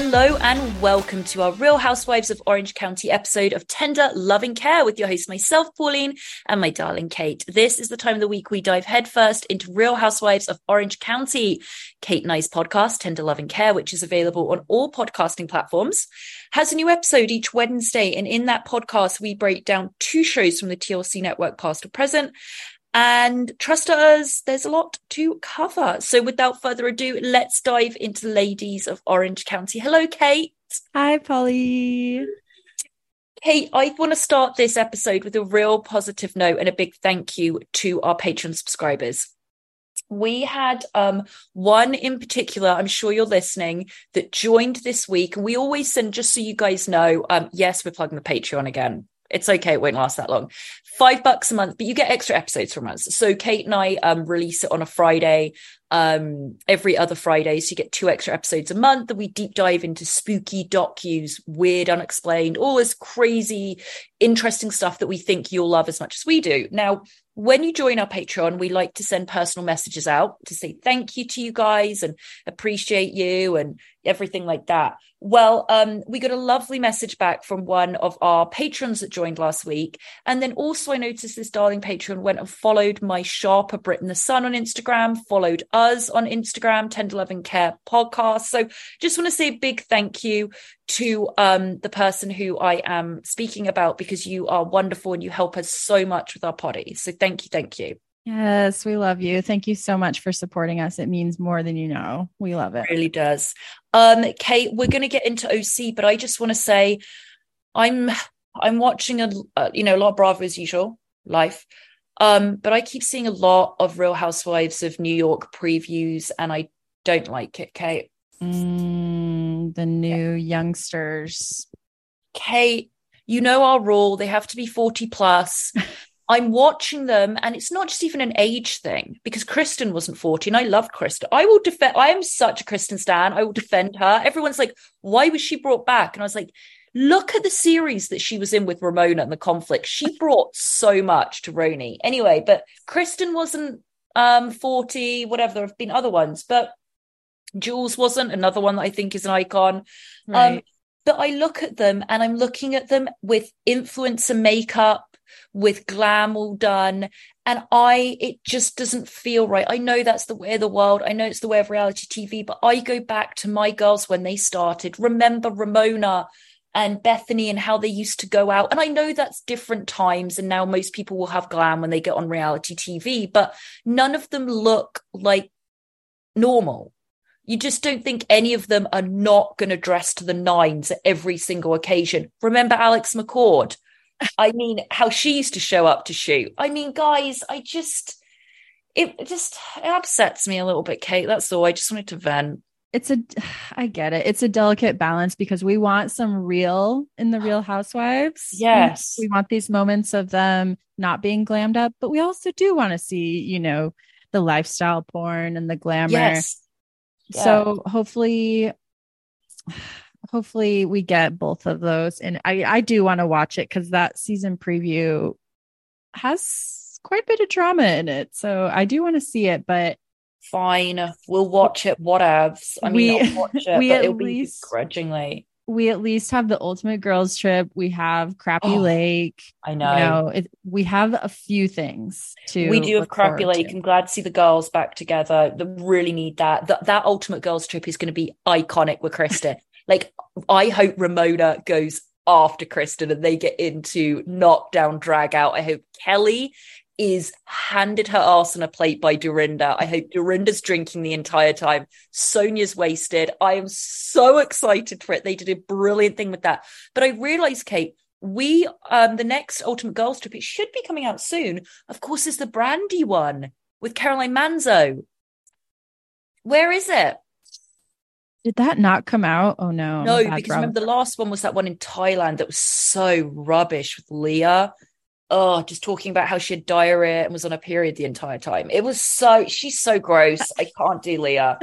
Hello and welcome to our Real Housewives of Orange County episode of Tender Loving Care with your host, myself, Pauline, and my darling Kate. This is the time of the week we dive headfirst into Real Housewives of Orange County. Kate and I's podcast, Tender Loving Care, which is available on all podcasting platforms, has a new episode each Wednesday. And in that podcast, we break down two shows from the TLC network, past or present. And trust us, there's a lot to cover. So without further ado, let's dive into the ladies of Orange County. Hello, Kate. Hi, Polly. Kate, I want to start this episode with a real positive note and a big thank you to our Patreon subscribers. We had um, one in particular, I'm sure you're listening, that joined this week. And we always send, just so you guys know, um, yes, we're plugging the Patreon again. It's okay, it won't last that long. Five bucks a month, but you get extra episodes from us. So Kate and I um, release it on a Friday, um, every other Friday. So you get two extra episodes a month that we deep dive into spooky docus, weird, unexplained, all this crazy, interesting stuff that we think you'll love as much as we do. Now, when you join our Patreon, we like to send personal messages out to say thank you to you guys and appreciate you and everything like that. Well, um, we got a lovely message back from one of our patrons that joined last week. And then also, I noticed this darling patron went and followed my sharper Britain the Sun on Instagram, followed us on Instagram, Tender Love and Care podcast. So just want to say a big thank you to um, the person who I am speaking about because you are wonderful and you help us so much with our potty. So thank you, thank you. Yes, we love you. Thank you so much for supporting us. It means more than you know. We love it. really does. Um, Kate, we're going to get into OC, but I just want to say, I'm I'm watching a uh, you know a lot of Bravo as usual life, um, but I keep seeing a lot of Real Housewives of New York previews, and I don't like it. Kate, Mm, the new youngsters. Kate, you know our rule; they have to be forty plus. I'm watching them, and it's not just even an age thing because Kristen wasn't 40, and I loved Kristen. I will defend. I am such a Kristen stan. I will defend her. Everyone's like, "Why was she brought back?" And I was like, "Look at the series that she was in with Ramona and the conflict. She brought so much to RHONY." Anyway, but Kristen wasn't um 40. Whatever. There have been other ones, but Jules wasn't another one that I think is an icon. Um, but I look at them and I'm looking at them with influencer makeup, with glam all done. And I, it just doesn't feel right. I know that's the way of the world. I know it's the way of reality TV, but I go back to my girls when they started. Remember Ramona and Bethany and how they used to go out. And I know that's different times. And now most people will have glam when they get on reality TV, but none of them look like normal. You just don't think any of them are not going to dress to the nines at every single occasion. Remember Alex McCord? I mean, how she used to show up to shoot. I mean, guys, I just it just it upsets me a little bit, Kate. That's all. I just wanted to vent. It's a I get it. It's a delicate balance because we want some real in the real housewives. Yes. We, want these moments of them not being glammed up, but we also do want to see, you know, the lifestyle porn and the glamour. Yes. Yeah. So hopefully hopefully we get both of those and I I do want to watch it cuz that season preview has quite a bit of drama in it. So I do want to see it, but fine, we'll watch it. Whatevs. I mean, We- I'll watch it, we but at it'll be least- grudgingly. we at least have the ultimate girls trip. We have Crappie Oh, Lake. I You know. know, it, we have a few things to. we do have Crappie Lake. to. I'm glad to see the girls back together. They really need that. That that ultimate girls trip is going to be iconic with Kristen. Like, I hope Ramona goes after Kristen and they get into knockdown, drag out. I hope Kelly is handed her ass on a plate by Dorinda. I hope Dorinda's drinking the entire time. Sonja's wasted. I am so excited for it. They did a brilliant thing with that. But I realized, Kate, we um the next Ultimate Girls trip, it should be coming out soon. Of course, is the Brandi one with Caroline Manzo. Where is it? Did that not come out? Oh no. No, because remember the last one was that one in Thailand that was so rubbish with Leah. Oh, just talking about how she had diarrhea and was on a period the entire time. It was so she's so gross. I can't do Leah.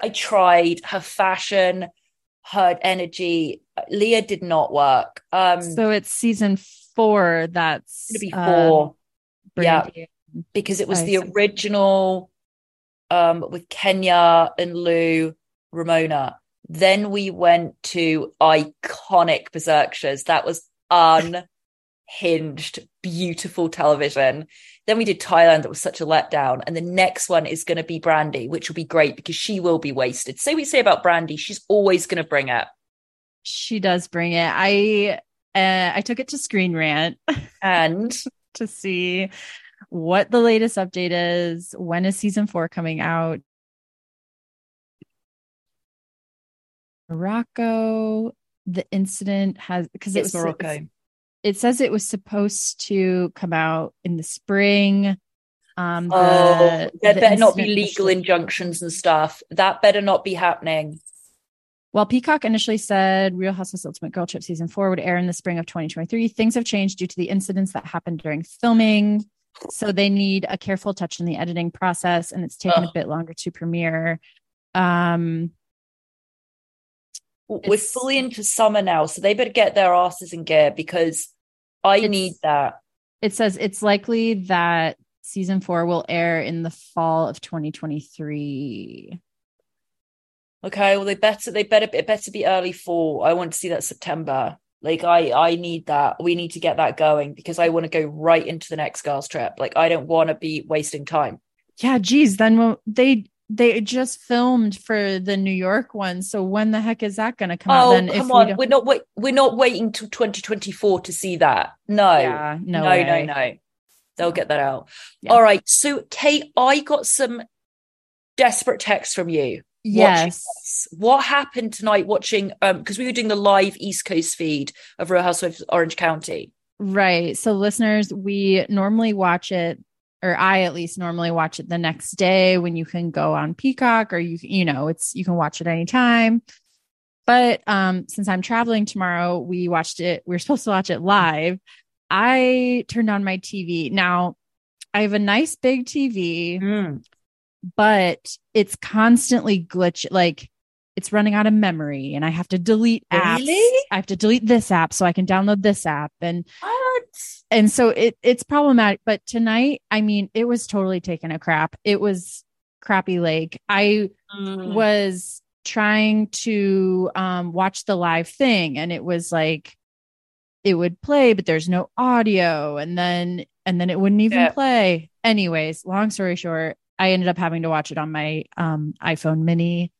I tried her fashion, her energy. Leah did not work. Um so it's season four. That's to be uh, four yeah. Because it was I the see. original um with Kenya and Lou Ramona. Then we went to iconic Berserkshires. That was unhinged, beautiful television. Then we did Thailand. That was such a letdown. And the next one is going to be Brandi, which will be great because she will be wasted. Say we say about Brandi, she's always going to bring it. She does bring it. I uh, I took it to Screen Rant And to see what the latest update is. When is season four coming out? Morocco. The incident has because it was Morocco. It says it was supposed to come out in the spring. Um, the, Oh, there the better not be legal initially- injunctions and stuff. That better not be happening. While Peacock initially said Real Housewives Ultimate Girl Trip season four would air in the spring of 2023, things have changed due to the incidents that happened during filming. So they need a careful touch in the editing process, and it's taken a bit longer to premiere. Um, We're It's- fully into summer now, so they better get their asses in gear because I It's- need that. it says it's likely that season four will air in the fall of 2023. Okay, well they better they better it better be early fall. I want to see that September. Like I I need that. We need to get that going because I want to go right into the next girls trip. Like I don't want to be wasting time. Yeah, geez, then they they just filmed for the New York one. So when the heck is that going to come out? Oh Then come we on, don't- we're not wait we're not waiting till 2024 to see that. No, yeah, no, no, no, no. They'll get that out. Yeah. All right. So Kate, I got some desperate texts from you. Yes. What happened tonight watching um because we were doing the live East Coast feed of Real Housewives of Orange County. Right. So, listeners, we normally watch it, or I at least normally watch it the next day when you can go on Peacock, or you you know it's you can watch it anytime. But um, since I'm traveling tomorrow, we watched it. We are supposed to watch it live. I turned on my TV. Now, I have a nice big TV, but it's constantly glitch like it's running out of memory and I have to delete apps. Really? I have to delete this app so I can download this app and What? and so it it's problematic but tonight I mean it was totally taking a crap. It was crappy lake. I Mm. was trying to um watch the live thing and it was like it would play but there's no audio and then and then it wouldn't even Yeah. play anyways long story short i ended up having to watch it on my um iphone mini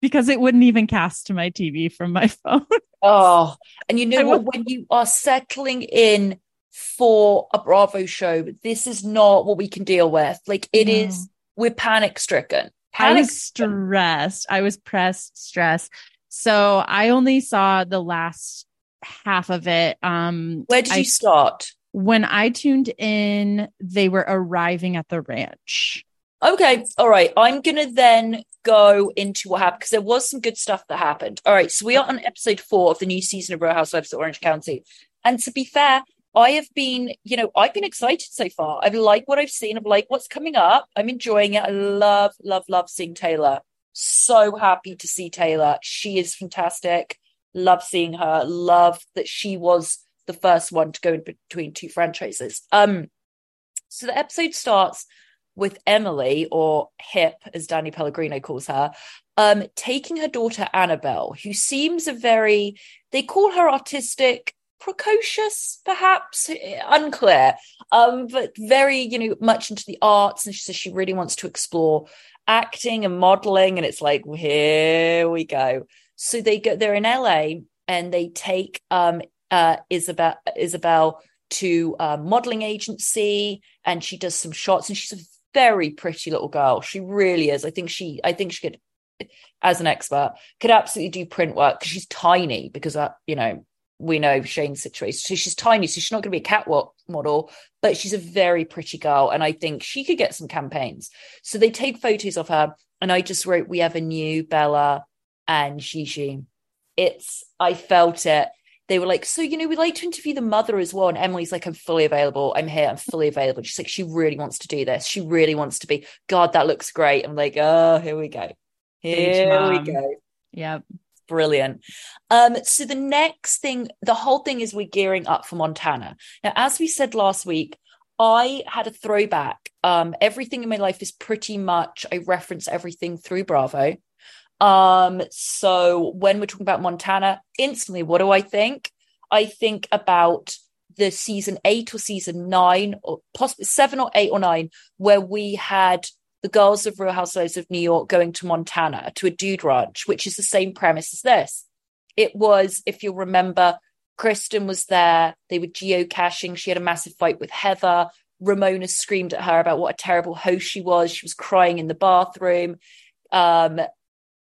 because it wouldn't even cast to my tv from my phone Oh, and you know what? When you are settling in for a Bravo show, this is not what we can deal with. Like it No. is, we're panic stricken. I was stressed. I was pressed, stressed. So I only saw the last half of it. Um, Where did I- you start? when I tuned in, they were arriving at the ranch. Okay, all right. I'm gonna then go into what happened because there was some good stuff that happened. All right, so we are on episode four of the new season of Real Housewives of Orange County, and to be fair, I have been, you know, I've been excited so far. I've liked what I've seen. I've liked what's coming up. I'm enjoying it. I love, love, love seeing Taylor. So happy to see Taylor. She is fantastic. Love seeing her. Love that she was the first one to go in between two franchises. Um, so the episode starts with Emily, or Hip, as Danny Pellegrino calls her, um, taking her daughter Annabelle, who seems a very, they call her artistic, precocious, perhaps, unclear, um, but very, you know, much into the arts. And she says she really wants to explore acting and modeling. And it's like, here we go. So they go, they're in LA and they take um, uh, Isabel, Isabel to a modeling agency and she does some shots and she's a very pretty little girl. She really is. I think she, I think she could, as an expert, could absolutely do print work because she's tiny because, uh, you know, we know Shane's situation. So she's tiny, so she's not going to be a catwalk model, but she's a very pretty girl. And I think she could get some campaigns. So they take photos of her. And I just wrote, We have a new Bella and Gigi. It's, I felt it. They were like, So, you know, we'd like to interview the mother as well. And Emily's like, I'm fully available. I'm here. I'm fully available. She's like, She really wants to do this. She really wants to be, God, that looks great. I'm like, Oh, here we go. Here we go Yep. brilliant. Um, so the next thing, the whole thing is we're gearing up for Montana. Now, as we said last week, I had a throwback. Um, everything in my life is pretty much I reference everything through Bravo. Um, so when we're talking about Montana, instantly, what do I think? I think about the season eight or season nine, or possibly seven or eight or nine, where we had the girls of Real Housewives of New York going to Montana to a dude ranch, which is the same premise as this. It was, if you'll remember, Kristen was there. They were geocaching. She had a massive fight with Heather. Ramona screamed at her about what a terrible host she was. She was crying in the bathroom. Um,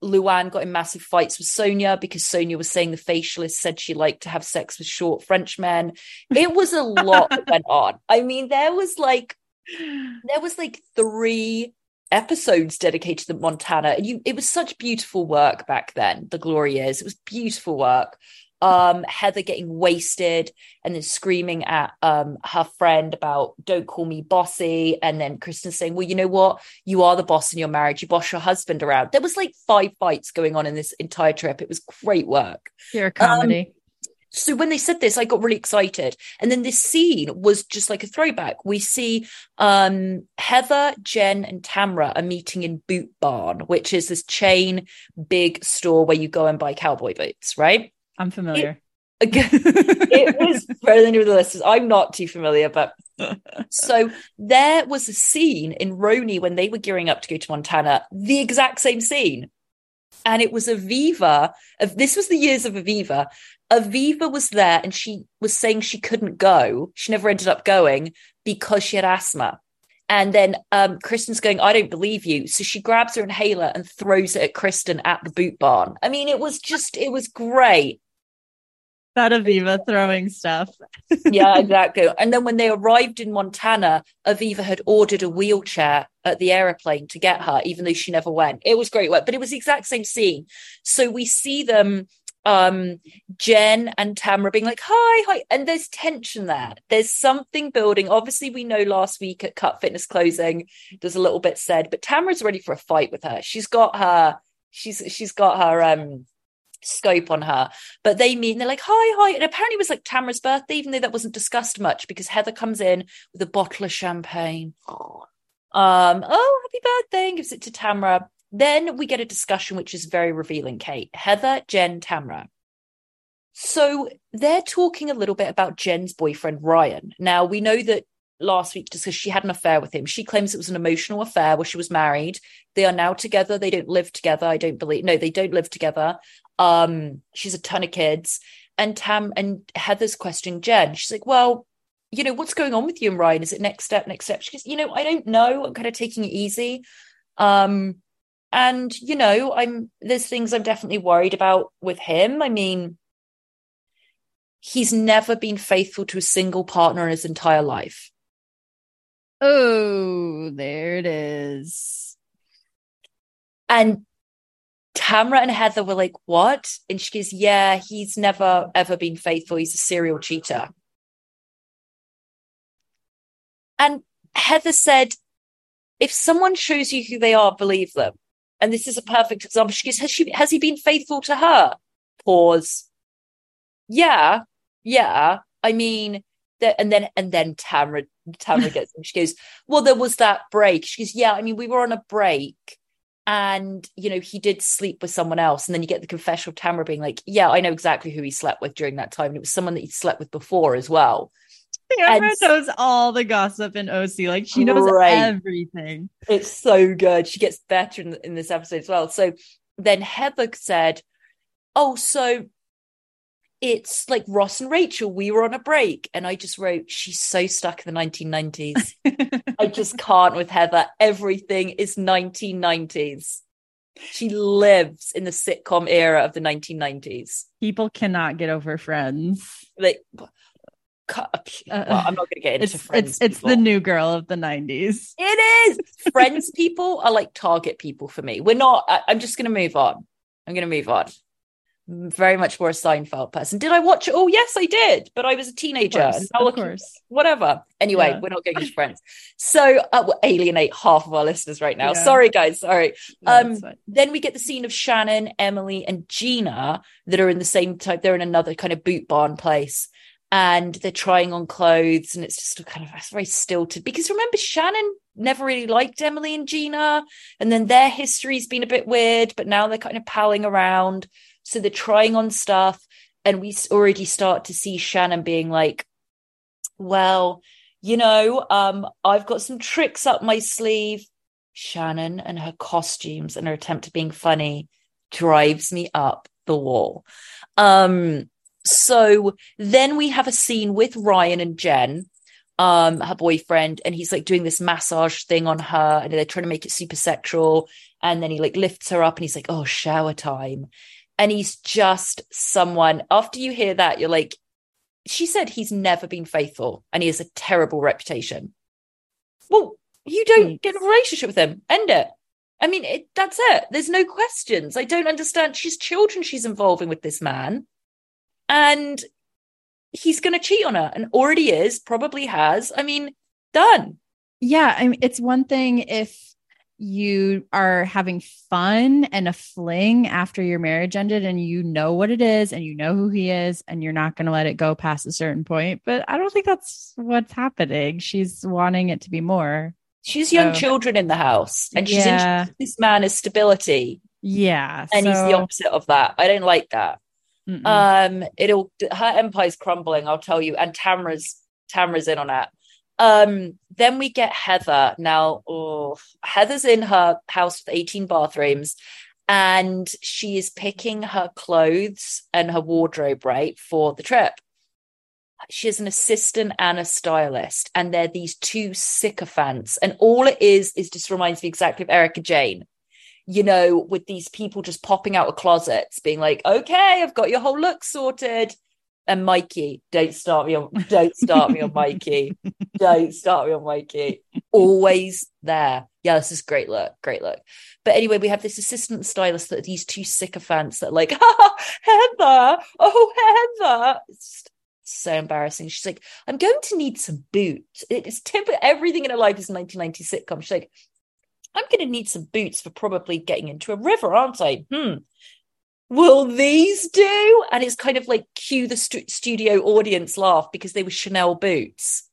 Luann got in massive fights with Sonja because Sonja was saying the facialist said she liked to have sex with short French men. It was a lot that went on. I mean, there was like there was like three episodes dedicated to Montana. And you it was such beautiful work back then, the glory years. It was beautiful work. Um, Heather getting wasted and then screaming at um her friend about don't call me bossy, and then Kristen saying, Well, you know what? You are the boss in your marriage, you boss your husband around. There was like five fights going on in this entire trip. It was great work. Pure comedy. So when they said this, I got really excited. And then this scene was just like a throwback. We see um, Heather, Jen, and Tamra are meeting in Boot Barn, which is this chain big store where you go and buy cowboy boots, right? I'm familiar. Again, it was thrown into the listeners. I'm not too familiar, but so there was a scene in RHONY when they were gearing up to go to Montana, the exact same scene. And it was Aviva. This was the years of Aviva. Aviva was there and she was saying she couldn't go. She never ended up going because she had asthma. And then um, Kristen's going, I don't believe you. So she grabs her inhaler and throws it at Kristen at the boot barn. I mean, it was just, it was great. That Aviva throwing stuff. yeah, exactly. And then when they arrived in Montana, Aviva had ordered a wheelchair at the aeroplane to get her, even though she never went. It was great work, but it was the exact same scene. So we see them, um, Jen and Tamara being like, hi, hi. And there's tension there. There's something building. Obviously, we know last week at Cut Fitness closing, there's a little bit said, but Tamara's ready for a fight with her. She's got her, she's she's got her um scope on her. But they meet and they're like, hi, hi. And apparently it was like Tamara's birthday, even though that wasn't discussed much because Heather comes in with a bottle of champagne. Um, oh, happy birthday, and gives it to Tamara. Then we get a discussion which is very revealing, Kate. Heather, Jen, Tamara. So they're talking a little bit about Jen's boyfriend, Ryan. Now we know that last week because she had an affair with him. She claims it was an emotional affair where she was married. They are now together. They don't live together. I don't believe. No, they don't live together. Um, she's a ton of kids. And Tam and Heather's questioning Jen. She's like, well, you know, what's going on with you and Ryan? Is it next step, next step? She goes, you know, I don't know. I'm kind of taking it easy. Um, and you know, I'm there's things I'm definitely worried about with him. I mean, he's never been faithful to a single partner in his entire life. Oh, there it is. And Tamra and Heather were like, What? And she goes, Yeah, he's never ever been faithful. He's a serial cheater. And Heather said, If someone shows you who they are, believe them. And this is a perfect example. She goes, Has, she, has he been faithful to her? Pause. Yeah, yeah. I mean, the, and then and then Tamra Tamra gets and She goes, Well, there was that break. She goes, Yeah, I mean, we were on a break and you know he did sleep with someone else. And then you get the confession of Tamra being like yeah I know exactly who he slept with during that time. And it was someone that he slept with before as well. Tamra and, knows all the gossip in OC like she knows right. everything. It's so good. She gets better in, in this episode as well. So then Heather said oh so it's like Ross and Rachel. We were on a break, and I just wrote, "She's so stuck in the 1990s." I just can't with Heather. Everything is 1990s. She lives in the sitcom era of the 1990s. People cannot get over Friends. Like, uh, well, I'm not going to get into it's, Friends. It's, it's the new girl of the 90s. It is. Friends people are like target people for me. We're not. I, I'm just going to move on. I'm going to move on very much more a Seinfeld person. Did I watch it? Oh, yes, I did. But I was a teenager. Of course. Of course. Whatever. Anyway, yeah. we're not getting friends. So uh, we'll alienate half of our listeners right now. Yeah. Sorry, guys. Sorry. No, um, then we get the scene of Shannon, Emily, and Gina that are in the same type. They're in another kind of boot barn place. And they're trying on clothes, and it's just kind of very stilted. Because remember, Shannon never really liked Emily and Gina, and then their history's been a bit weird, but now they're kind of palling around. So they're trying on stuff, and we already start to see Shannon being like, well, you know, um, I've got some tricks up my sleeve. Shannon and her costumes and her attempt at being funny drives me up the wall. Um, so then we have a scene with Ryan and Jen, um, her boyfriend, and he's like doing this massage thing on her, and they're trying to make it super sexual. And then he like lifts her up and he's like, Oh, shower time and he's just someone. After you hear that you're like she said he's never been faithful and he has a terrible reputation. Well you don't hmm. get a relationship with him. End it. I mean it, that's it. There's no questions. I don't understand. She's children she's involving with this man. And he's going to cheat on her and already is probably has. I mean done. Yeah i mean it's one thing if you are having fun and a fling after your marriage ended and you know what it is and you know who he is and you're not going to let it go past a certain point. But i don't think that's what's happening. She's wanting it to be more. She's so, young children in the house and she's yeah. this man is stability. Yeah and so, he's the opposite of that. I don't like that. Mm-mm. um it'll her empire's crumbling i'll tell you and tamra's tamra's in on it um, then we get Heather. Now, oh, Heather's in her house with 18 bathrooms and she is picking her clothes and her wardrobe, right, for the trip. She has an assistant and a stylist, and they're these two sycophants. And all it is, is just reminds me exactly of Erika Jayne, you know, with these people just popping out of closets, being like, okay, I've got your whole look sorted and Mikey, don't start me on don't start me on Mikey. Don't start me on Mikey. Always there. Yeah, this is great look, great look. But anyway, we have this assistant stylist that these two sycophants that are like, oh, Heather, oh Heather. It's just so embarrassing. She's like, I'm going to need some boots. It's typical everything in her life is a 1990 sitcom. She's like, I'm going to need some boots for probably getting into a river, aren't I? Hmm will these do? And it's kind of like cue the st- studio audience laugh because they were Chanel boots.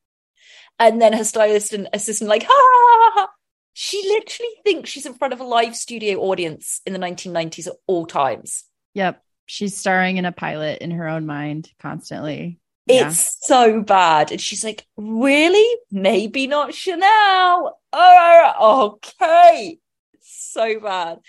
And then her stylist and assistant like, ha, ha, ha, She literally thinks she's in front of a live studio audience in the 1990s at all times. Yep. She's starring in a pilot in her own mind constantly. It's yeah. so bad. And she's like, really? Maybe not Chanel. Oh, okay. So bad.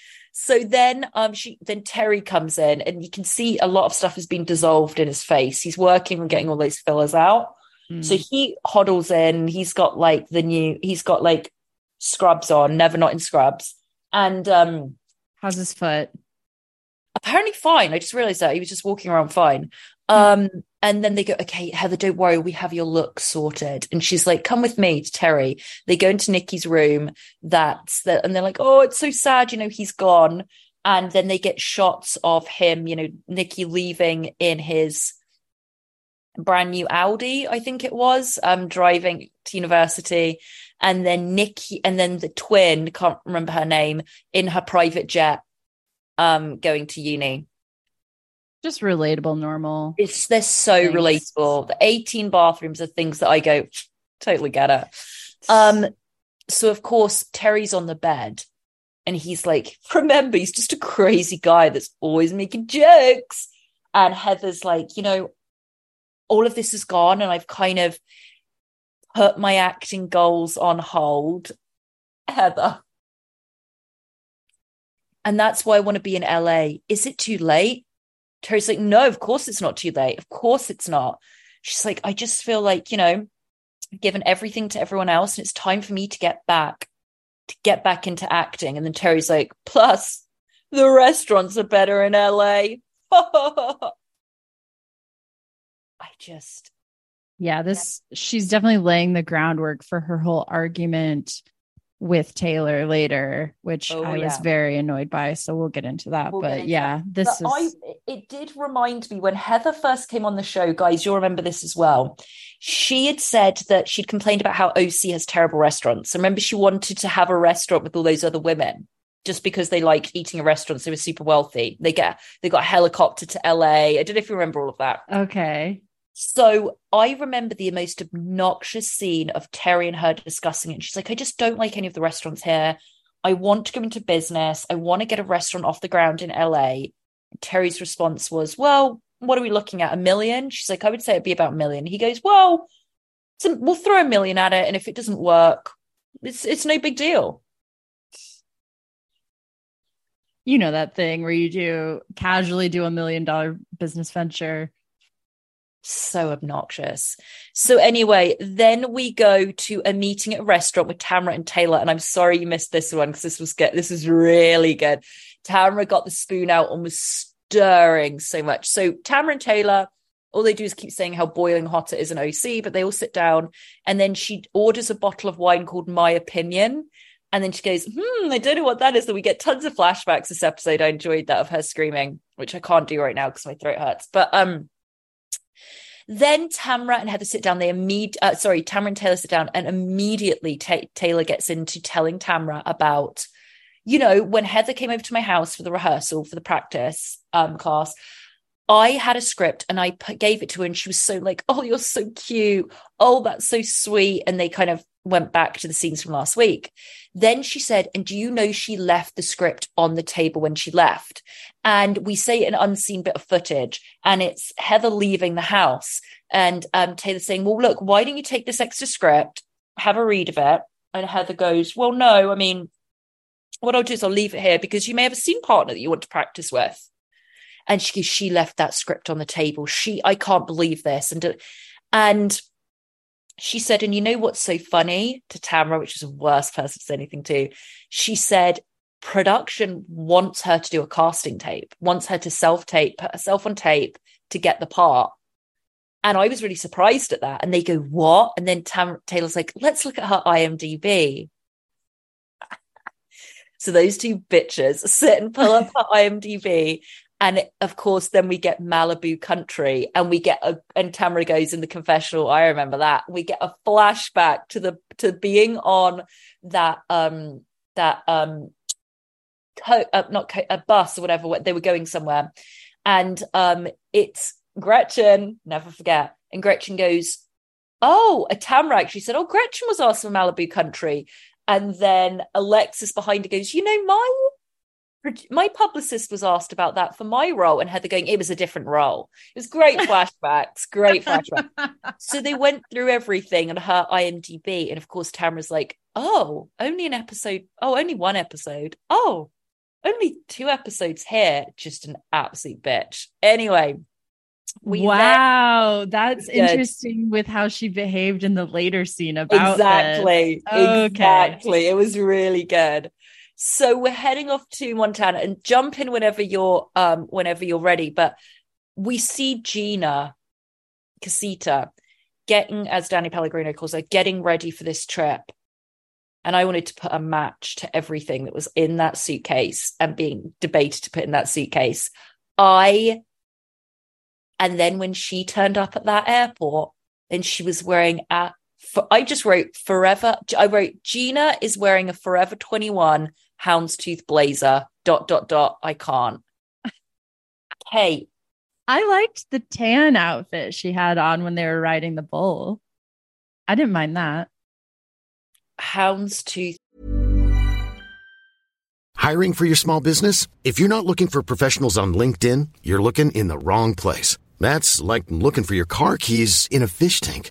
So then um she then Terry comes in and you can see a lot of stuff has been dissolved in his face. He's working on getting all those fillers out. Mm. So he hoddles in, he's got like the new he's got like scrubs on, never not in scrubs. And um how's his foot? Apparently fine. I just realized that he was just walking around fine. Um And then they go, okay, Heather, don't worry, we have your look sorted. And she's like, come with me to Terry. They go into Nikki's room. That's the, and they're like, oh, it's so sad, you know, he's gone. And then they get shots of him, you know, Nikki leaving in his brand new Audi, I think it was, um, driving to university. And then Nikki, and then the twin, can't remember her name, in her private jet, um, going to uni. Just relatable, normal. It's they're so Thanks. relatable. The 18 bathrooms are things that I go, totally get it. Um, so of course, Terry's on the bed and he's like, remember, he's just a crazy guy that's always making jokes. And Heather's like, you know, all of this is gone, and I've kind of put my acting goals on hold. Heather. And that's why I want to be in LA. Is it too late? Terry's like, no, of course it's not too late. Of course it's not. She's like, I just feel like, you know, I've given everything to everyone else and it's time for me to get back, to get back into acting. And then Terry's like, plus the restaurants are better in LA. I just, Yeah, this she's definitely laying the groundwork for her whole argument with Taylor later, which Oh, I was very annoyed by. So we'll get into that. We'll but into yeah, this but is I, it did remind me when Heather first came on the show, guys, you'll remember this as well. She had said that she'd complained about how OC has terrible restaurants. I remember she wanted to have a restaurant with all those other women just because they liked eating at restaurants. They were super wealthy. They get they got a helicopter to LA. I don't know if you remember all of that. okay. So I remember the most obnoxious scene of Terry and her discussing it. And she's like, I just don't like any of the restaurants here. I want to go into business. I want to get a restaurant off the ground in LA. Terry's response was, Well, what are we looking at? A million? She's like, I would say it'd be about a million. He goes, Well, a- we'll throw a million at it. And if it doesn't work, it's it's no big deal. You know that thing where you do casually do a million dollar business venture. So obnoxious. So anyway, then we go to a meeting at a restaurant with Tamara and Taylor. And I'm sorry you missed this one because this was good. This was really good. Tamara got the spoon out and was stirring so much. So Tamara and Taylor, all they do is keep saying how boiling hot it is in OC, but they all sit down and then she orders a bottle of wine called My Opinion. And then she goes, hmm, I don't know what that is. So we get tons of flashbacks this episode. I enjoyed that of her screaming, which I can't do right now because my throat hurts. But um then Tamra and Heather sit down. They immediately, uh, sorry, Tamra and Taylor sit down, and immediately Ta Taylor gets into telling Tamra about, you know, when Heather came over to my house for the rehearsal for the practice um, class. I had a script and I gave it to her, and she was so like, "Oh, you're so cute. Oh, that's so sweet." And they kind of went back to the scenes from last week. Then she said, "And do you know she left the script on the table when she left?" And we say an unseen bit of footage, and it's Heather leaving the house, and um, Taylor saying, "Well, look, why don't you take this extra script, have a read of it?" And Heather goes, "Well, no, I mean, what I'll do is I'll leave it here because you may have a scene partner that you want to practice with." And she she left that script on the table. She, I can't believe this, and and she said, and you know what's so funny to Tamara, which is the worst person to say anything to. She said, production wants her to do a casting tape, wants her to self tape, put herself on tape to get the part. And I was really surprised at that. And they go, what? And then Tam- Taylor's like, let's look at her IMDb. so those two bitches sit and pull up her IMDb. And of course, then we get Malibu Country, and we get a and Tamara goes in the confessional. I remember that we get a flashback to the to being on that um that um co- uh, not co- a bus or whatever. They were going somewhere, and um it's Gretchen. Never forget. And Gretchen goes, "Oh, a Tamara actually said, oh, Gretchen was asked for Malibu Country." And then Alexis behind her goes, "You know, my my publicist was asked about that for my role and heather going it was a different role. It was great flashbacks great flashbacks so they went through everything and her imdb and of course tamara's like oh only an episode oh only one episode. Oh only two episodes here. Just an absolute bitch. Anyway we wow, that's interesting with how she behaved in the later scene about this. exactly Okay. exactly. It was really good so we're heading off to montana and jump in whenever you're um whenever you're ready but we see gina Casita getting, as Danny Pellegrino calls her, getting ready for this trip. And I wanted to put a match to everything that was in that suitcase and being debated to put in that suitcase. I, and then when she turned up at that airport and she was wearing a, for, I just wrote forever. I wrote Gina is wearing a Forever 21 houndstooth blazer, dot, dot, dot. I can't. Kate, I liked the tan outfit she had on when they were riding the bull. I didn't mind that. houndstooth. Hiring for your small business? If you're not looking for professionals on LinkedIn, you're looking in the wrong place. That's like looking for your car keys in a fish tank.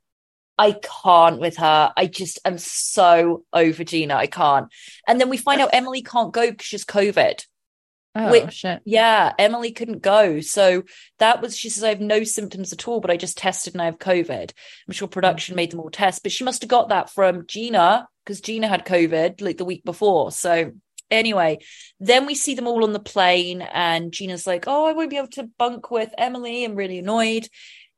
I can't with her. I just am so over Gina. I can't. And then we find out Emily can't go because she's COVID. oh, which- shit. Yeah, Emily couldn't go. So that was, she says, I have no symptoms at all, but I just tested and I have COVID. I'm sure production made them all test, but she must have got that from Gina because Gina had COVID like the week before. So anyway, then we see them all on the plane and Gina's like, oh, I won't be able to bunk with Emily. I'm really annoyed.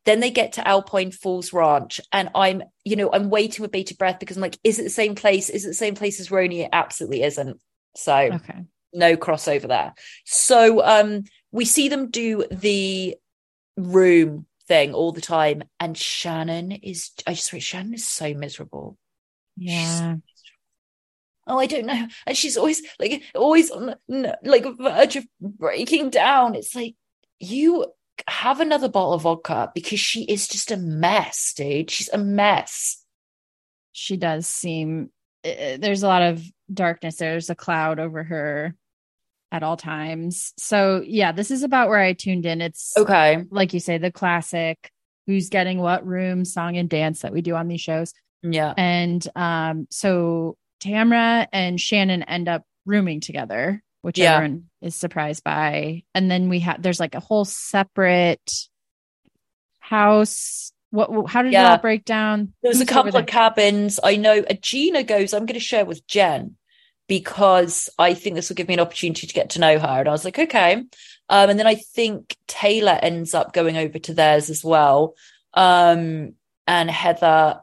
Then they get to Alpine Falls Ranch, and I'm, you know, I'm waiting with bated breath because I'm like, is it the same place? Is it the same place as RHONY? It absolutely isn't. So Okay. no crossover there. So um we see them do the room thing all the time, and Shannon is I just wrote Shannon is so miserable. Yeah. Oh, I don't know. And she's always like always on the like verge of breaking down. It's like you have another bottle of vodka because she is just a mess, dude. She's a mess. She does seem, uh, there's a lot of darkness. There's a cloud over her at all times. So, yeah, this is about where I tuned in. It's Okay. like you say, the classic who's getting what room, song, and dance that we do on these shows. Yeah. And um, so Tamra and Shannon end up rooming together, which Yeah. everyone is surprised by. And then we have there's like a whole separate house. What? How did it Yeah. all break down? There's a Who's over couple of cabins. I know Gina goes, I'm going to share with Jen because I think this will give me an opportunity to get to know her. And I was like, okay. Um, and then I think Taylor ends up going over to theirs as well. Um, and Heather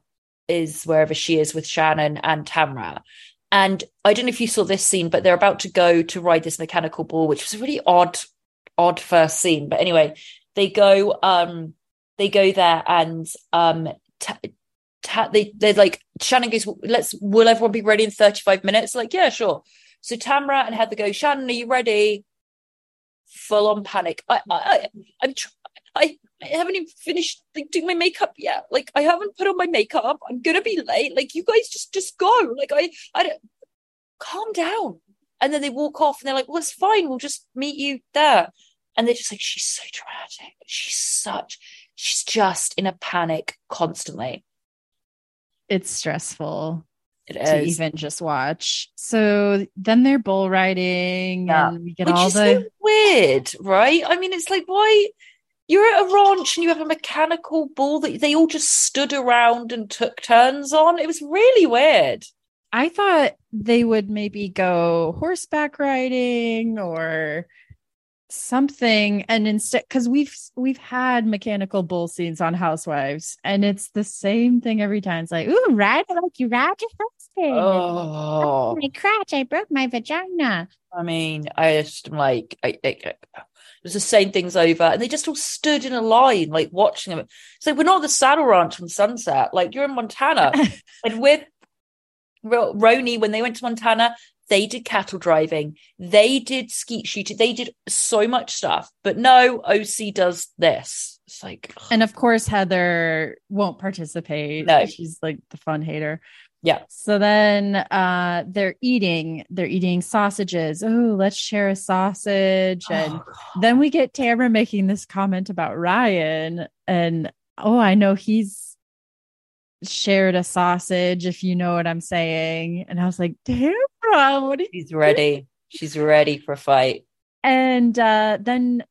is wherever she is with Shannon and Tamra. And I don't know if you saw this scene, but they're about to go to ride this mechanical bull, which was a really odd, odd first scene. But anyway, they go, um, they go there and um, ta- ta- they they're like Shannon goes, let's will everyone be ready in 35 minutes? Like, yeah, sure. So Tamra and Heather go, Shannon, are you ready? Full on panic. I I, I I'm tr- I, I haven't even finished like, doing my makeup yet. Like I haven't put on my makeup. I'm gonna be late. Like you guys just just go. Like I I don't calm down. And then they walk off and they're like, well, it's fine. We'll just meet you there. And they're just like, she's so dramatic. She's such, she's just in a panic constantly. It's stressful It to is. even just watch. So then they're bull riding, Yeah. and we get Which all is the so weird, right? I mean, it's like, why? You're at a ranch and you have a mechanical bull that they all just stood around and took turns on. It was really weird. I thought they would maybe go horseback riding or something. And instead because we've we've had mechanical bull scenes on housewives and it's the same thing every time. It's like ooh ride like you ride your husband Oh, my crotch i broke my vagina. I mean, I just like, I, I, was just saying things over, and they just all stood in a line, like watching them. So we're not at the Saddle Ranch from Sunset, like you're in Montana, and with RHONY when they went to Montana, they did cattle driving, they did skeet shooting, they did so much stuff. But no, OC does this. It's like, and of course, Heather won't participate. No. she's like the fun hater. Yeah, So then uh they're eating, they're eating sausages. Oh, let's share a sausage. And Oh, then we get Tamara making this comment about Ryan. And oh, I know he's shared a sausage, if you know what I'm saying. And I was like, Tamara, what are she's ready. She's ready for fight. and uh, then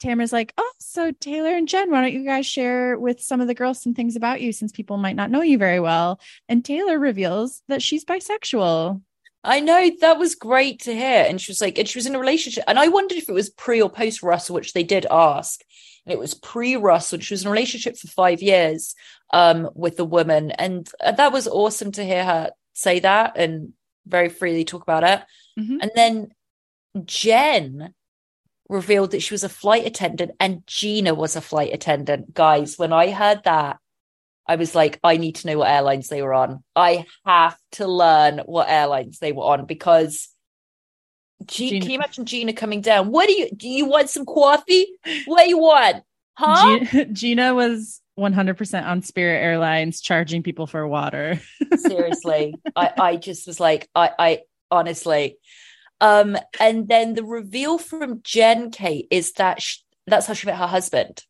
Tamara's like, Oh, so Taylor and Jen, why don't you guys share with some of the girls some things about you since people might not know you very well? And Taylor reveals that she's bisexual. I know that was great to hear. And she was like, and she was in a relationship. And I wondered if it was pre or post Russell, which they did ask. And it was pre Russell. She was in a relationship for five years um, with a woman. And uh, that was awesome to hear her say that and very freely talk about it. Mhm. And then Jen revealed that she was a flight attendant and Gina was a flight attendant. Guys, when I heard that, I was like, I need to know what airlines they were on. I have to learn what airlines they were on because G- Gina- can you imagine Gina coming down? What do you do? You want some coffee? What do you want? Huh? Gina, Gina was 100% on Spirit Airlines charging people for water. Seriously, I I just was like, I I honestly, um, and then the reveal from Jen Kate is that sh- that's how she met her husband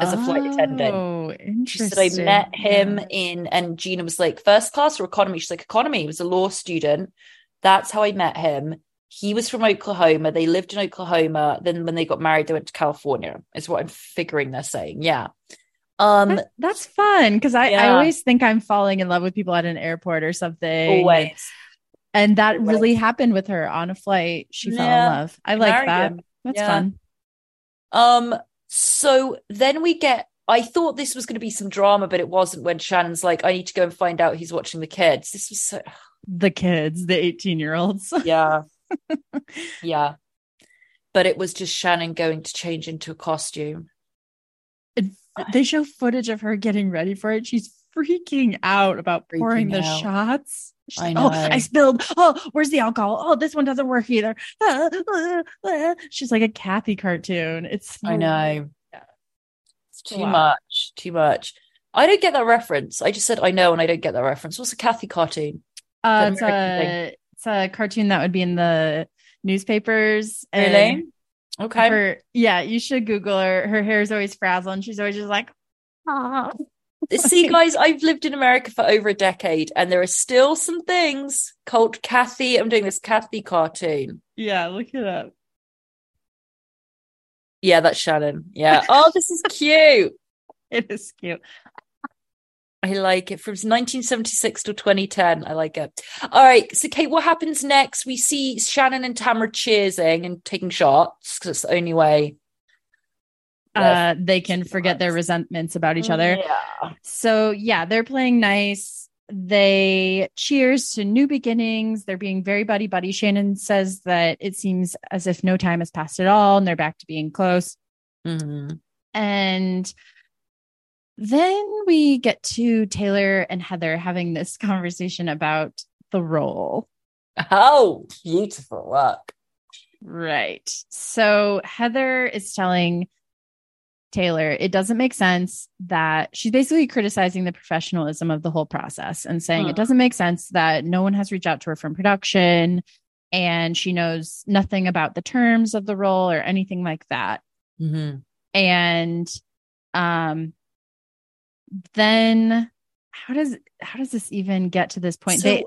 as a flight attendant. Oh, She said I met him Yeah. in, and Gina was like, first class or economy? She's like, economy. He was a law student. That's how I met him. He was from Oklahoma. They lived in Oklahoma. Then when they got married, they went to California, is what I'm figuring they're saying. Yeah. Um, That- that's fun because I, I always think I'm falling in love with people at an airport or something. always. And that really happened with her on a flight. She fell in love. I like that. him. That's Yeah. fun. Um, so then we get I thought this was going to be some drama, but it wasn't when Shannon's like, I need to go and find out he's watching the kids. This was so The kids, the 18 year olds. yeah. yeah. But it was just Shannon going to change into a costume. they show footage of her getting ready for it. She's freaking out about pouring Freaking the out. shots. She's I like, oh, know. I spilled. Oh, where's the alcohol? Oh, this one doesn't work either. Ah, ah, ah. She's like a Cathy cartoon. It's I know. Yeah. It's too Wow. much. Too much. I don't get that reference. I just said I know and I don't get that reference. What's a Cathy cartoon? Uh, it's a it's a cartoon that would be in the newspapers. and Really? Okay. Her, yeah, you should Google her. Her hair is always frazzled, and she's always just like, ah. See, guys, I've lived in America for over a decade, and there are still some things called Cathy. I'm doing this Cathy cartoon. Yeah, look it up. Yeah, that's Shannon. Yeah. Oh, this is cute. It is cute. I like it from 1976 to 2010. I like it. All right. So, Kate, what happens next? We see Shannon and Tamara cheersing and taking shots because it's the only way. Uh, they can forget their resentments about each other. Yeah. So yeah, they're playing nice. They cheers to new beginnings. They're being very buddy buddy. Shannon says that it seems as if no time has passed at all, and they're back to being close. Mhm. And then we get to Taylor and Heather having this conversation about the role. Oh, beautiful work. Right. So Heather is telling Taylor it doesn't make sense that she's basically criticizing the professionalism of the whole process and saying Hmm. it doesn't make sense that no one has reached out to her from production and she knows nothing about the terms of the role or anything like that. Mhm. And um then how does how does this even get to this point? So, they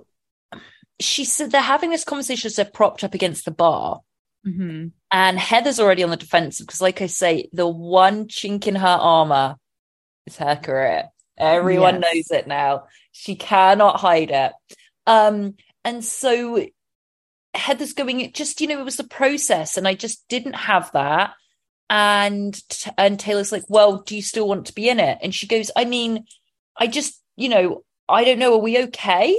she said they're having this conversation as they're propped up against the bar. Mhm. And Heather's already on the defensive because, like I say, the one chink in her armor is her career. Everyone Yes. knows it now. She cannot hide it. Um, and so Heather's going, it just, you know, it was the process, and I just didn't have that. And and Taylor's like, well, do you still want to be in it? And she goes, I mean, I just, you know, I don't know, are we okay?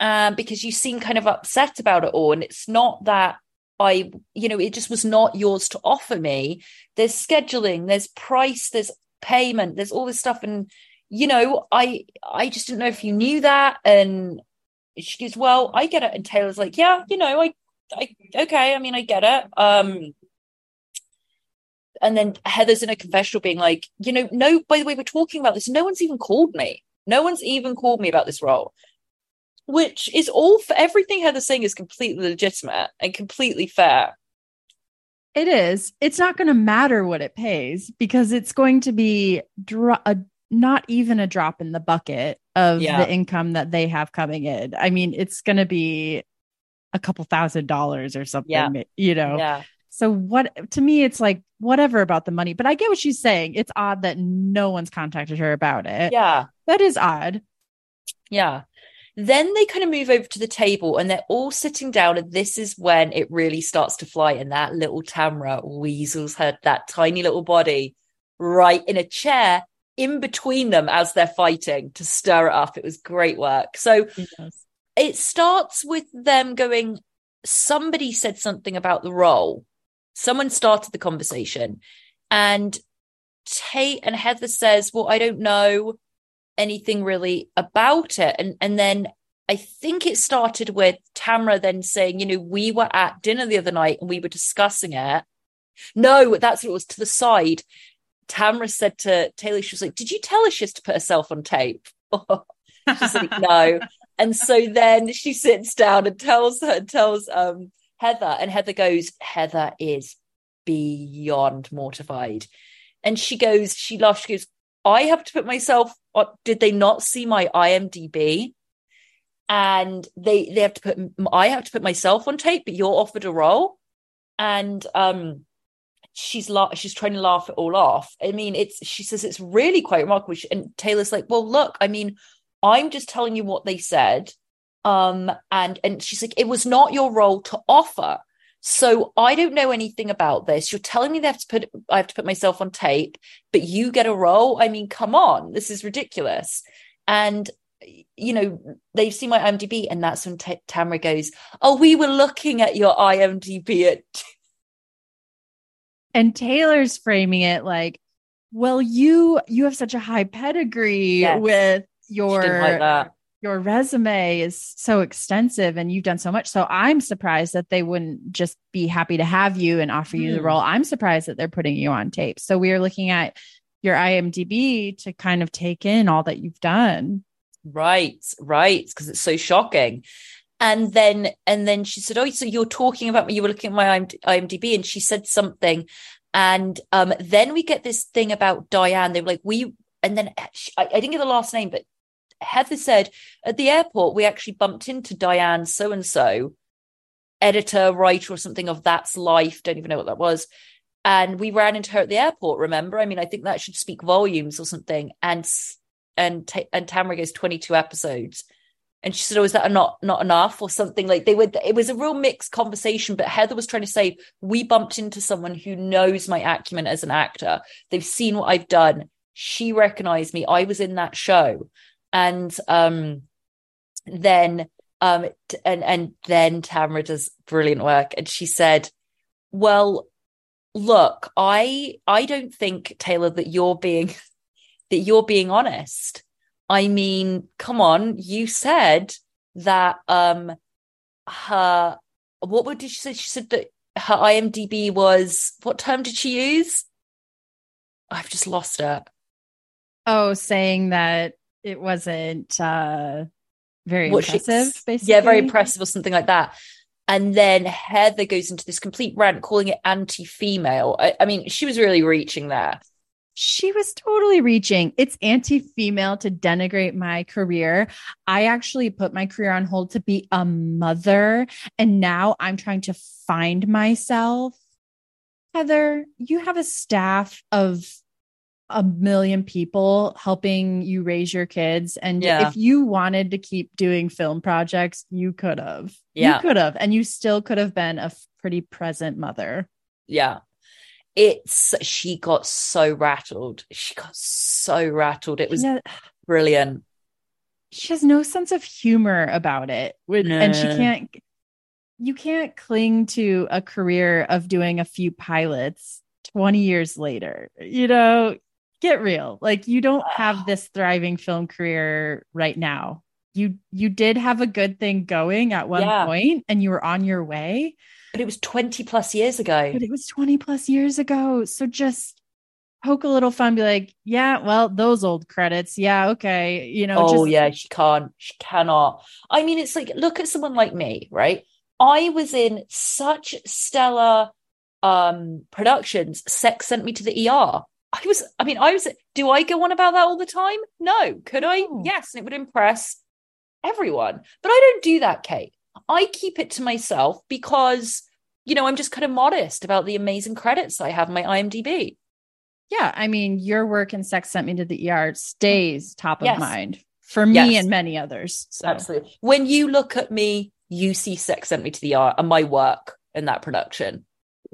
Um, because you seem kind of upset about it all, and it's not that I, you know, it just was not yours to offer me. There's scheduling, there's price, there's payment, there's all this stuff. And, you know, I I just didn't know if you knew that. And she goes, Well, I get it. And Taylor's like, Yeah, you know, I I okay, I mean, I get it. Um and then Heather's in a confessional being like, you know, no, by the way, we're talking about this. No one's even called me. No one's even called me about this role which is all for everything Heather's saying is completely legitimate and completely fair. It is. It's not going to matter what it pays because it's going to be dro- a, not even a drop in the bucket of yeah. the income that they have coming in. I mean, it's going to be a couple thousand dollars or something, yeah. you know? Yeah. So what to me it's like whatever about the money, but I get what she's saying. It's odd that no one's contacted her about it. Yeah. That is odd. Yeah. Then they kind of move over to the table and they're all sitting down. And this is when it really starts to fly. And that little Tamra weasels her, that tiny little body right in a chair in between them as they're fighting to stir it up. It was great work. So it starts with them going, somebody said something about the role. Someone started the conversation. And Tate and Heather says, Well, I don't know anything really about it. And and then I think it started with Tamra then saying, you know, we were at dinner the other night and we were discussing it. No, that's what it was to the side. Tamra said to Taylor, she was like, Did you tell her she's to put herself on tape? She's like, No. And so then she sits down and tells her, tells um Heather, and Heather goes, Heather is beyond mortified. And she goes, she laughs, she goes, I have to put myself did they not see my IMDb? And they they have to put I have to put myself on tape, but you're offered a role. And um she's la- she's trying to laugh it all off. I mean, it's she says it's really quite remarkable. And Taylor's like, well, look, I mean, I'm just telling you what they said. Um, and and she's like, it was not your role to offer. So I don't know anything about this. You're telling me they have to put I have to put myself on tape, but you get a role. I mean, come on, this is ridiculous. And you know, they've seen my IMDb, and that's when T- Tamra goes, "Oh, we were looking at your IMDb at." and Taylor's framing it like, "Well, you you have such a high pedigree yes. with your like your resume is so extensive and you've done so much. So I'm surprised that they wouldn't just be happy to have you and offer you the hmm. role. I'm surprised that they're putting you on tape. So we are looking at your IMDb to kind of take in all that you've done. Right, right. Because it's so shocking. And then, and then she said, "Oh, so you're talking about me? You were looking at my IMDb." And she said something, and um, then we get this thing about Diane. They were like, "We," and then I, I didn't get the last name, but Heather said at the airport, we actually bumped into Diane so and so, editor, writer, or something of That's Life. Don't even know what that was. And we ran into her at the airport. Remember? I mean, I think that should speak volumes or something. And and and Tamra goes twenty two episodes, and she said, "Oh, is that not not enough or something?" Like they would. It was a real mixed conversation. But Heather was trying to say we bumped into someone who knows my acumen as an actor. They've seen what I've done. She recognized me. I was in that show and um, then um, and and then Tamra does brilliant work, and she said, "Well, look, I I don't think Taylor that you're being that you're being honest. I mean, come on, you said that um her what did she say? She said that her IMDb was what term did she use? I've just lost it. Oh, saying that it wasn't uh very what impressive, basically. Yeah, very impressive or something like that. And then Heather goes into this complete rant, calling it anti-female. I, I mean, she was really reaching there. She was totally reaching. It's anti female to denigrate my career. I actually put my career on hold to be a mother. And now I'm trying to find myself. Heather, you have a staff of a million people helping you raise your kids. And yeah. if you wanted to keep doing film projects, you could have. Yeah. You could have. And you still could have been a pretty present mother. Yeah. It's, she got so rattled. She got so rattled. It was yeah. brilliant. She has no sense of humor about it. no. And she can't, you can't cling to a career of doing a few pilots 20 years later. You know, get real. Like you don't have this thriving film career right now. You you did have a good thing going at one Yeah. point and you were on your way, But it was 20 plus years ago. but it was 20 plus years ago. So just poke a little fun, be like, yeah, well, those old credits. Yeah, okay. You know, oh just yeah, she can't. She cannot. I mean, it's like look at someone like me, right? I was in such stellar um productions. Sex sent me to the ER. I was, I mean, I was, do I go on about that all the time? No. Could I? Yes. And it would impress everyone. But I don't do that, Kate. I keep it to myself because, you know, I'm just kind of modest about the amazing credits I have my IMDb. Yeah, I mean, your work in Sex Sent Me to the ER stays top of Yes. mind for me Yes. and many others. So Absolutely. When you look at me, you see Sex Sent Me to the ER and my work in that production.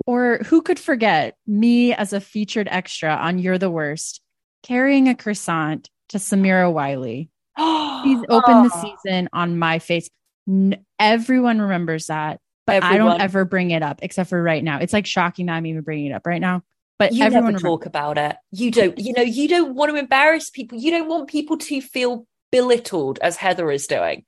Or who could forget me as a featured extra on You're the Worst, carrying a croissant to Samira Wiley. He's opened the season on my face. Everyone remembers that, but I don't ever bring it up except for right now. It's like shocking that I'm even bringing it up right now. But You everyone never talk about it. You don't, you know, you don't want to embarrass people. You don't want people to feel belittled as Heather is doing.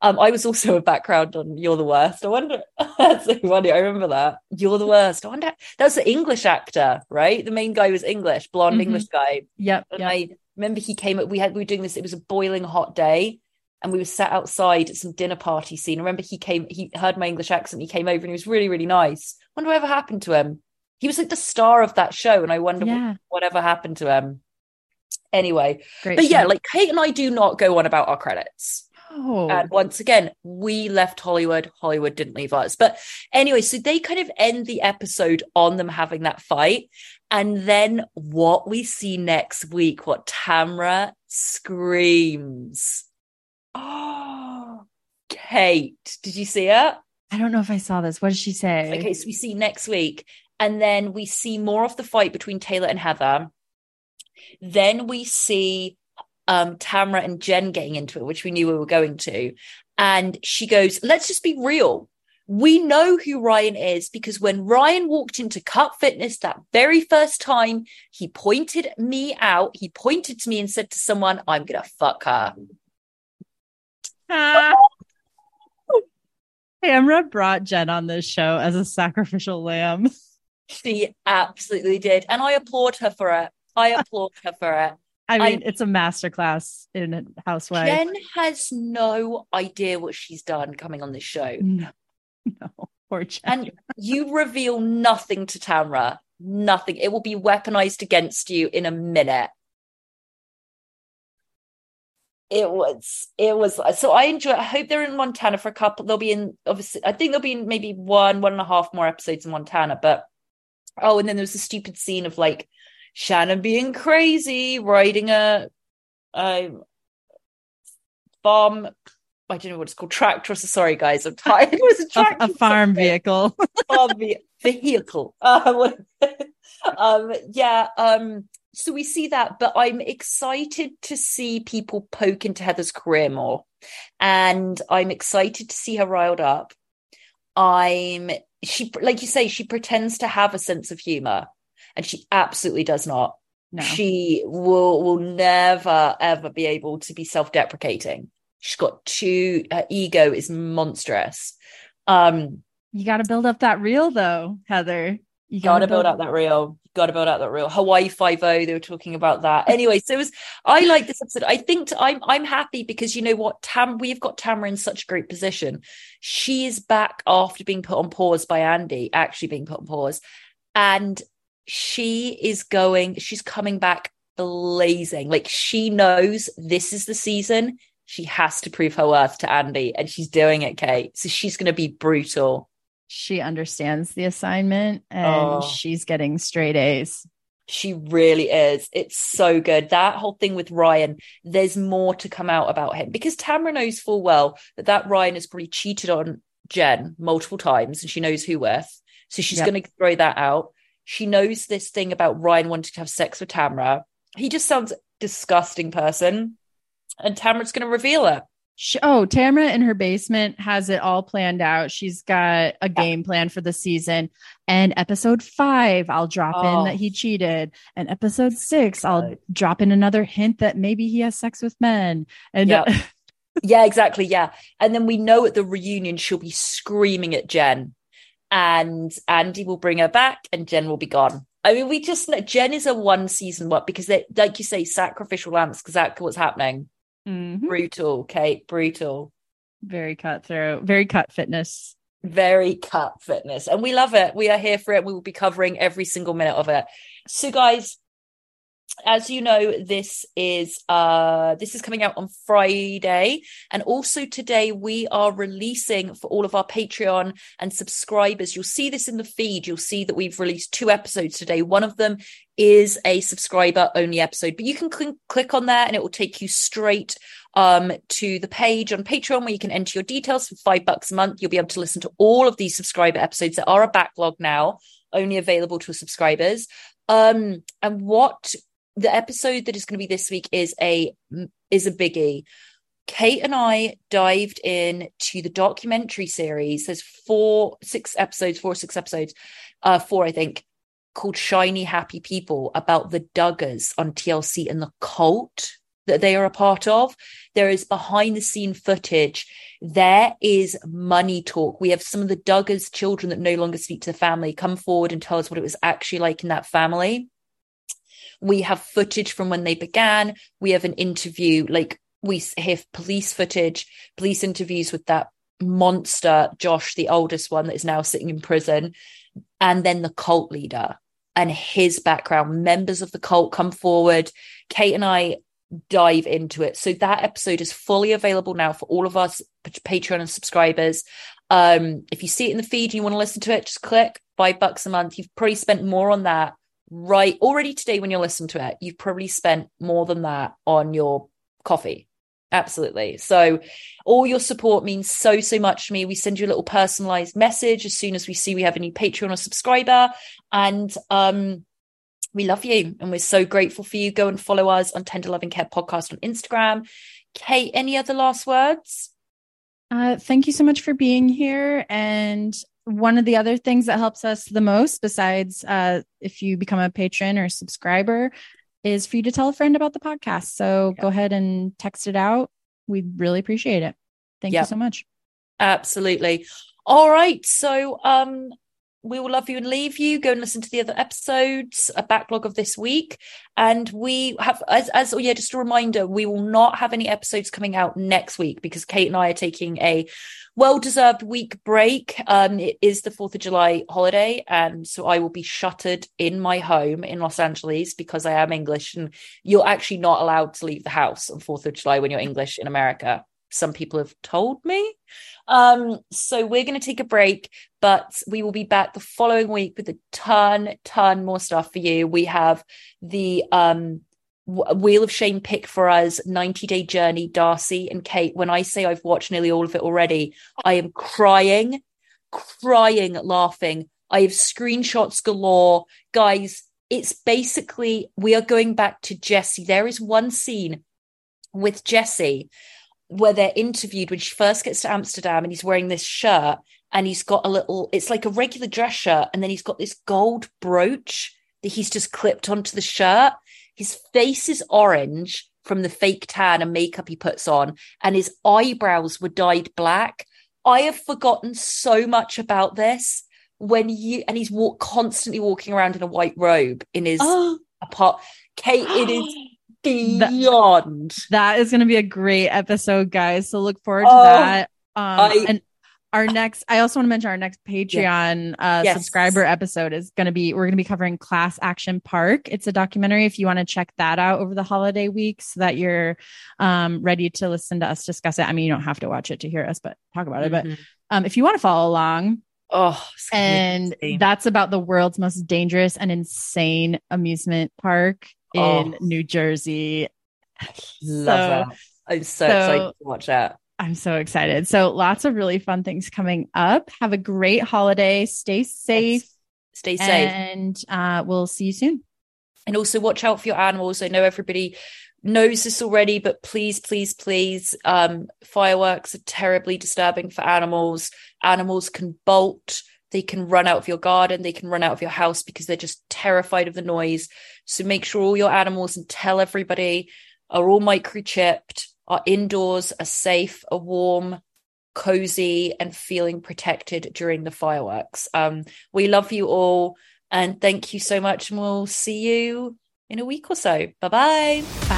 Um, I was also a background on You're the Worst. I wonder, that's so funny. I remember that. You're the Worst. I wonder, that's the English actor, right? The main guy was English, blonde Mhm. English guy. Yep. And yep. I remember he came up, we had, we were doing this, it was a boiling hot day. And we were sat outside at some dinner party scene. I remember he came, he heard my English accent. He came over and he was really, really nice. Wonder whatever happened to him. He was like the star of that show. And I wonder what- yeah. whatever happened to him. Anyway, Great. but yeah, like Kate and I do not go on about our credits. Oh, And once again, we left Hollywood. Hollywood didn't leave us. But anyway, so they kind of end the episode on them having that fight. And then what we see next week, what Tamra screams. Oh, Kate, did you see it? I don't know if I saw this. What did she say? Okay, so we see next week, and then we see more of the fight between Taylor and Heather. Then we see um Tamara and Jen getting into it, which we knew we were going to. And she goes, Let's just be real. We know who Ryan is because when Ryan walked into Cut Fitness that very first time, he pointed me out. He pointed to me and said to someone, I'm going to fuck her. Ah. Tamra brought Jen on this show as a sacrificial lamb. She absolutely did. And I applaud her for it. I applaud her for it. I I- mean, it's a masterclass in a housewife. Jen has no idea what she's done coming on this show. No, no, poor Jen. And you reveal nothing to Tamra. Nothing. It will be weaponized against you in a minute. It was, it was, so I enjoy I hope they're in Montana for a couple. They'll be in, obviously, I think they'll be in maybe one, one and a half more episodes in Montana. But, oh, and then there was a stupid scene of like Shannon being crazy, riding a, a farm. I don't know what it's called. Tractor. Sorry, guys. I'm tired. It was a a, tractor. a farm vehicle. farm ve- vehicle. Uh, um, yeah. Um, so we see that, but I'm excited to see people poke into Heather's career more, and I'm excited to see her riled up. I'm she, like you say, she pretends to have a sense of humor, and she absolutely does not. No. She will will never ever be able to be self-deprecating. She's got too her ego is monstrous. Um, you got to build up that reel, though, Heather. You gotta build up that reel. Gotta build up that reel. Hawaii Five O. They were talking about that. Anyway, so it was. I like this episode. I think I'm. I'm happy because you know what, Tam. We've got Tamara in such a great position. She is back after being put on pause by Andy. Actually, being put on pause, and she is going. She's coming back blazing. Like she knows this is the season. She has to prove her worth to Andy, and she's doing it, Kate. So she's going to be brutal. She understands the assignment and Oh. she's getting straight A's. She really is. It's so good. That whole thing with Ryan, there's more to come out about him because Tamara knows full well that that Ryan has probably cheated on Jen multiple times and she knows who with. So she's Yep. going to throw that out. She knows this thing about Ryan wanting to have sex with Tamara. He just sounds disgusting person. And Tamara's going to reveal it. She, oh, Tamara in her basement has it all planned out. She's got a game plan for the season. And episode five, I'll drop Oh. in that he cheated. And episode six, I'll drop in another hint that maybe he has sex with men. And Yeah. Yeah, exactly. Yeah. And then we know at the reunion she'll be screaming at Jen and Andy will bring her back and Jen will be gone. I mean, we just know Jen is a one season what because they like you say, sacrificial lambs, exactly what's happening. Mhm. Brutal, Kate, brutal. very cutthroat, very cut fitness. Very cut fitness. And we love it. We are here for it. We will be covering every single minute of it. So guys, as you know this is uh this is coming out on friday and also today we are releasing for all of our patreon and subscribers. You'll see this in the feed. You'll see that we've released two episodes today. One of them is a subscriber only episode but you can cl- click on that and it will take you straight um to the page on patreon where you can enter your details for five bucks a month. You'll be able to listen to all of these subscriber episodes that are a backlog now only available to subscribers. Um and what the episode that is going to be this week is a is a biggie. Kate and I dived in to the documentary series. There's four, six episodes, four, six episodes, uh, four, I think, called Shiny Happy People about the Duggars on TLC and the cult that they are a part of. There is behind the scene footage. There is money talk. We have some of the Duggars children that no longer speak to the family come forward and tell us what it was actually like in that family. We have footage from when they began. We have an interview, like we have police footage, police interviews with that monster, Josh, the oldest one that is now sitting in prison, and then the cult leader and his background. Members of the cult come forward. Kate and I dive into it. So that episode is fully available now for all of us Patreon and subscribers. Um, if you see it in the feed and you want to listen to it, just click five bucks a month. You've probably spent more on that right already today when you're listening to it. You've probably spent more than that on your coffee. Absolutely. So all your support means so, so much to me. We send you a little personalized message as soon as we see we have a new Patreon or subscriber. And um we love you and we're so grateful for you. Go and follow us on Tender Loving Care Podcast on Instagram. Kate, any other last words? Uh, thank you so much for being here. And one of the other things that helps us the most, besides uh, if you become a patron or subscriber, is for you to tell a friend about the podcast. So Yeah. go ahead and text it out. We'd really appreciate it. Thank Yeah. you so much. Absolutely. All right. So um we will love you and leave you. Go and listen to the other episodes, a backlog of this week. And we have as as oh yeah, just a reminder, we will not have any episodes coming out next week because Kate and I are taking a well-deserved week break. Um it is the 4th of July holiday and so I will be shuttered in my home in Los Angeles because I am English and you're actually not allowed to leave the house on 4th of July when you're English in America. Some people have told me. Um, so we're going to take a break, but we will be back the following week with a ton, ton more stuff for you. We have the um, Wheel of Shame pick for us 90 Day Journey, Darcey and Kate. When I say I've watched nearly all of it already, I am crying, crying, laughing. I have screenshots galore. Guys, it's basically we are going back to Jesse. There is one scene with Jesse where they're interviewed when she first gets to Amsterdam and he's wearing this shirt and he's got a little, it's like a regular dress shirt. And then he's got this gold brooch that he's just clipped onto the shirt. His face is orange from the fake tan and makeup he puts on, and his eyebrows were dyed black. I have forgotten so much about this when you, and he's walk, constantly walking around in a white robe in his Oh, apart. Kate, it is beyond. that is going to be a great episode, guys. So look forward to Oh, that. Um, I- and our next, I also want to mention our next Patreon uh, Yes. subscriber episode is going to be, we're going to be covering Class Action Park. It's a documentary. If you want to check that out over the holiday week so that you're um, ready to listen to us discuss it. I mean, you don't have to watch it to hear us, but talk about it. But Mhm. um, if you want to follow along, Oh, it's gonna be and insane. that's about the world's most dangerous and insane amusement park in Oh. New Jersey. love So- that. I'm so, so- excited to watch that. I'm so excited. So lots of really fun things coming up. Have a great holiday. Stay safe. Yes. Stay safe. And uh, we'll see you soon. and also watch out for your animals. I know everybody knows this already, but please, please, please, um, fireworks are terribly disturbing for animals. Animals can bolt, they can run out of your garden, they can run out of your house because they're just terrified of the noise. So make sure all your animals and tell everybody are all microchipped, are indoors, are safe, are warm, cozy, and feeling protected during the fireworks. Um, we love you all. And thank you so much. And we'll see you in a week or so. Bye-bye. Bye.